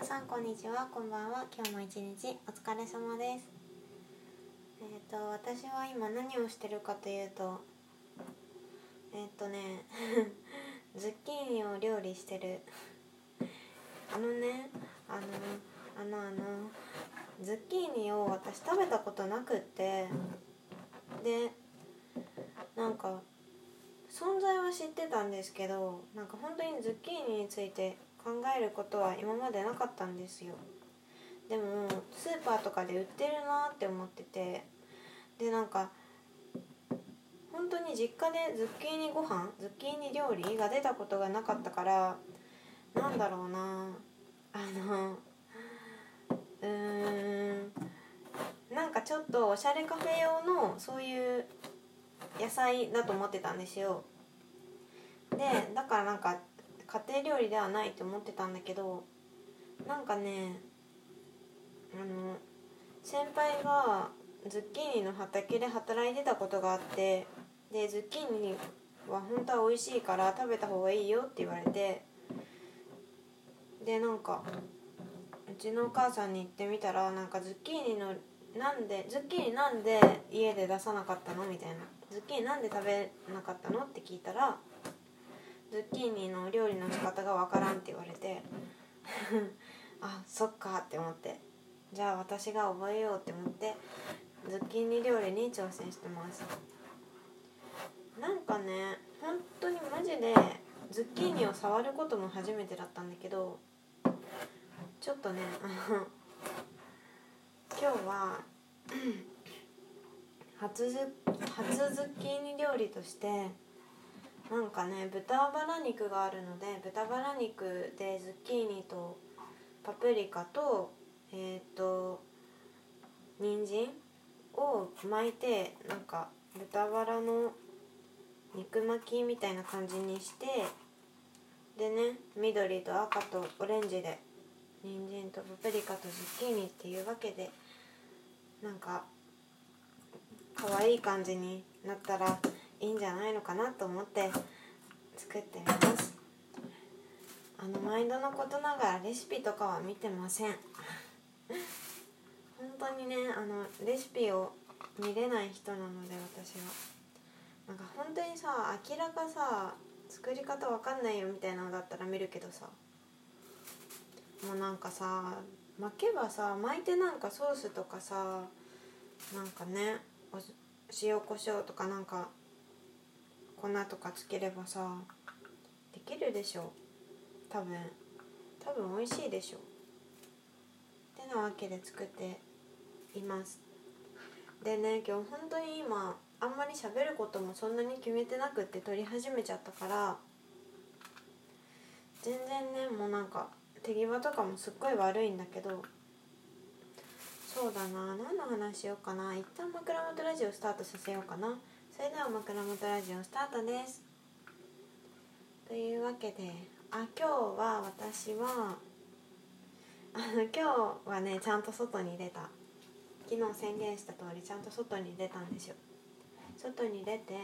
皆さんこんにちは。こんばんは。今日も一日お疲れ様です。えっ、と私は今何をしてるかというとえっ、とね ズッキーニを料理してる。あのねあのあのあのズッキーニを私食べたことなくってでなんか存在は知ってたんですけどなんか本当にズッキーニについて考えることは今までなかったんですよ。でもスーパーとかで売ってるなって思ってて。でなんか本当に実家でズッキーニご飯ズッキーニ料理が出たことがなかったからなんだろうな。あのうーんなんかちょっとおしゃれカフェ用のそういう野菜だと思ってたんですよ。でだからなんか家庭料理ではないと思ってたんだけどなんかねあの先輩がズッキーニの畑で働いてたことがあってでズッキーニは本当は美味しいから食べた方がいいよって言われてでなんかうちのお母さんに言ってみたらなんかズッキーニのなんでズッキーニなんで家で出さなかったのみたいな。ズッキーニなんで食べなかったのって聞いたらズッキーニの料理の仕方がわからんって言われて あそっかって思って。じゃあ私が覚えようって思ってズッキーニ料理に挑戦してます。なんかね本当にマジでズッキーニを触ることも初めてだったんだけどちょっとねあの 今日は 初ズ初ズッキーニ料理としてなんかね豚バラ肉があるので豚バラ肉でズッキーニとパプリカとえっ、ー、と人参を巻いてなんか豚バラの肉巻きみたいな感じにしてでね緑と赤とオレンジで人参とパプリカとズッキーニっていうわけでなんか可愛い感じになったらいいんじゃないのかなと思って作ってみます。あの毎度のことながらレシピとかは見てません。本当にねあのレシピを見れない人なので私は。なんか本当にさ明らかさ作り方わかんないよみたいなのだったら見るけどさ。もうなんかさ巻けばさ巻いてなんかソースとかさなんかね塩コショウとかなんか粉とかつければさできるでしょ。多分。多分美味しいでしょ。ってなわけで作っています。でね今日本当に今あんまり喋ることもそんなに決めてなくって撮り始めちゃったから全然ねもうなんか手際とかもすっごい悪いんだけどそうだな何の話しようかな。一旦枕元ラジオスタートさせようかな。それでは枕元ラジオスタートです。というわけであ今日は私はあの今日はねちゃんと外に出た。昨日宣言した通りちゃんと外に出たんですよ。外に出て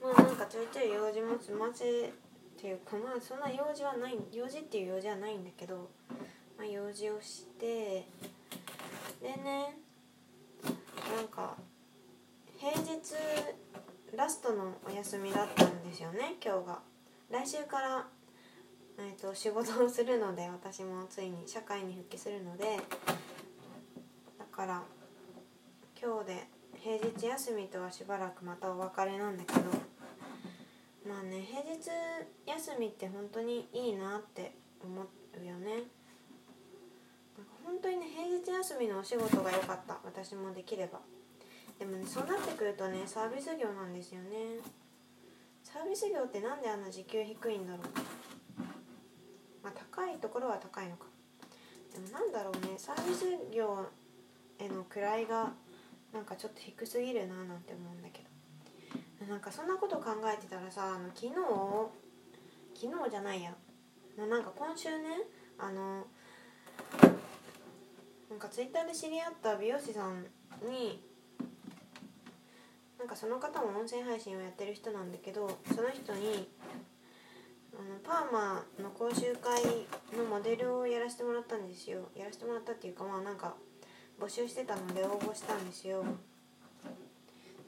まあなんかちょいちょい用事も済ませっていうかまあそんな用事はない用事っていう用事はないんだけど、まあ、用事をしてでねなんか平日ラストのお休みだったんですよね今日が。来週から、えーと、仕事をするので私もついに社会に復帰するのでだから今日で平日休みとはしばらくまたお別れなんだけどまあね平日休みって本当にいいなって思うよね。本当にね平日休みのお仕事が良かった私もできれば。でもねそうなってくるとねサービス業なんですよね。サービス業ってなんであんな時給低いんだろう。まあ高いところは高いのか。でもなんだろうねサービス業への位がなんかちょっと低すぎるななんて思うんだけど。なんかそんなこと考えてたらさあの昨日昨日じゃないや。なんか今週ねあのなんかツイッターで知り合った美容師さんになんかその方も音声配信をやってる人なんだけどその人にあのパーマの講習会のモデルをやらせてもらったんですよ。やらせてもらったっていうかまあなんか募集してたので応募したんですよ。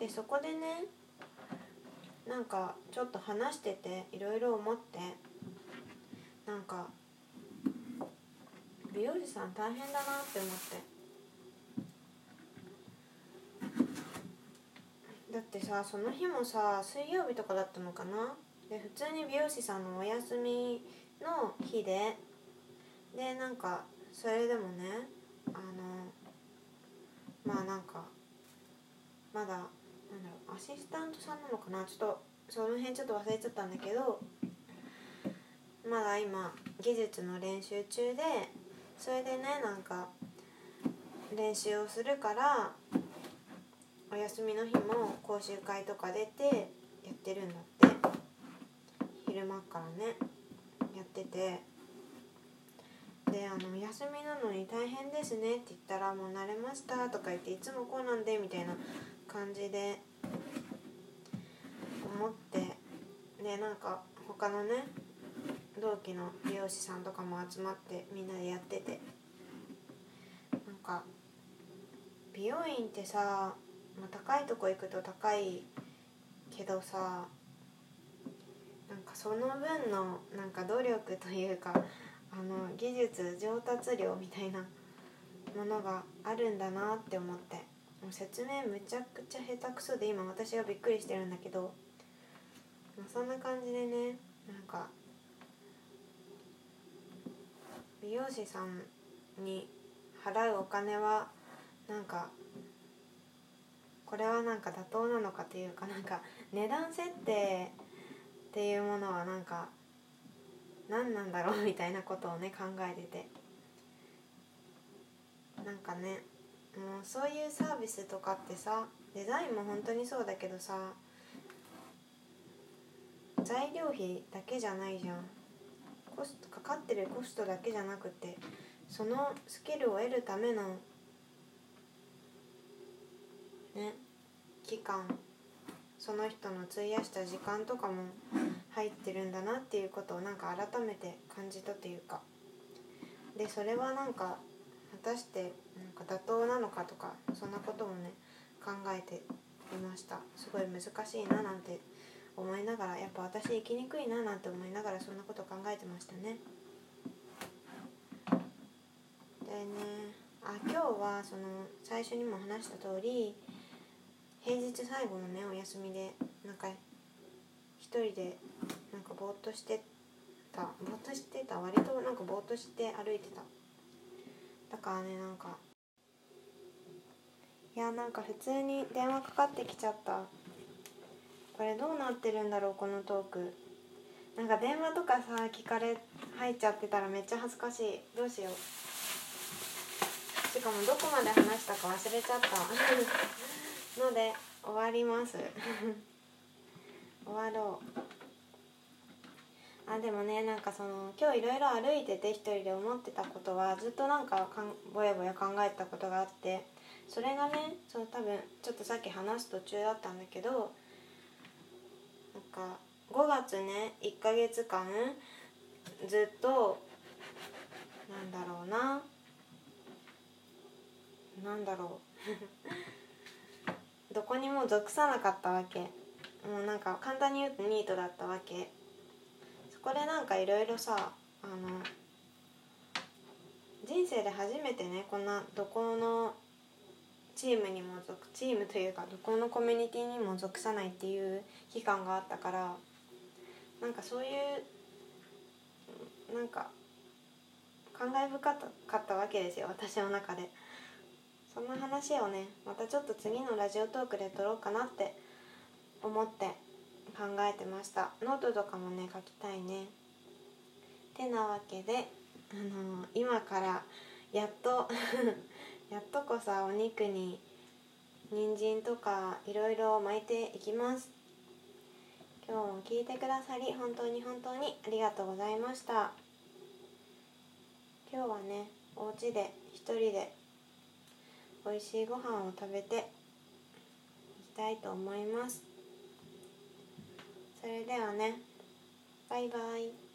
でそこでねなんかちょっと話してていろいろ思ってなんか美容師さん大変だなって思ってだってさその日もさ水曜日とかだったのかな？で普通に美容師さんのお休みの日で。でなんかそれでもねあのまあなんかまだなんだろうアシスタントさんなのかな？ちょっとその辺ちょっと忘れちゃったんだけど。まだ今技術の練習中で。それでねなんか練習をするからお休みの日も講習会とか出てやってるんだって。昼間からねやってて。であの「休みなのに大変ですね」って言ったら「もう慣れました」とか言って「いつもこうなんで」みたいな感じで思って。でなんか他のね同期の美容師さんとかも集まってみんなでやってて。なんか美容院ってさ、まあ、高いとこ行くと高いけどさなんかその分のなんか努力というかあの技術上達量みたいなものがあるんだなって思ってもう説明むちゃくちゃ下手くそで今私はびっくりしてるんだけど、まあ、そんな感じでねなんか美容師さんに払うお金はなんかこれはなんか妥当なのかというか なんか値段設定っていうものはなんか何なんだろうみたいなことをね考えてて。なんかねもうそういうサービスとかってさデザインも本当にそうだけどさ材料費だけじゃないじゃん。コストかかってるコストだけじゃなくてそのスキルを得るためのね期間その人の費やした時間とかも入ってるんだなっていうことをなんか改めて感じたというか。でそれはなんか果たしてなんか妥当なのかとかそんなこともね考えていました。すごい難しいななんて思いながらやっぱ私生きにくいななんて思いながらそんなこと考えてましたね。でねあ今日はその最初にも話した通り平日最後のねお休みでなんか一人でなんかぼーっとしてたぼーっとしてた割となんかぼーっとして歩いてた。だからねなんかいやなんか普通に電話かかってきちゃった。これどうなってるんだろうこのトーク。なんか電話とかさ聞かれ入っちゃってたらめっちゃ恥ずかしい。どうしよう。しかもどこまで話したか忘れちゃった。ので終わります。終わろう。あでもねなんかその今日いろいろ歩いてて一人で思ってたことはずっとなんかかんぼやぼや考えたことがあってそれがねその多分ちょっとさっき話す途中だったんだけどなんか5月ね1ヶ月間ずっとなんだろうな。なんだろう。どこにも属さなかったわけ。もうなんか簡単に言うとニートだったわけ。そこでなんかいろいろさあの人生で初めてねこんなどこのチームにも属チームというかどこのコミュニティにも属さないっていう期間があったからなんかそういうなんか感慨深かったわけですよ私の中で。そんな話をねまたちょっと次のラジオトークで撮ろうかなって思って考えてました。ノートとかもね書きたいね。てなわけであのー、今からやっと やっとこさお肉に人参とかいろいろ巻いていきます。今日も聞いてくださり本当に本当にありがとうございました。今日はねお家で一人で美味しいご飯を食べていきたいと思います。それではねバイバイ。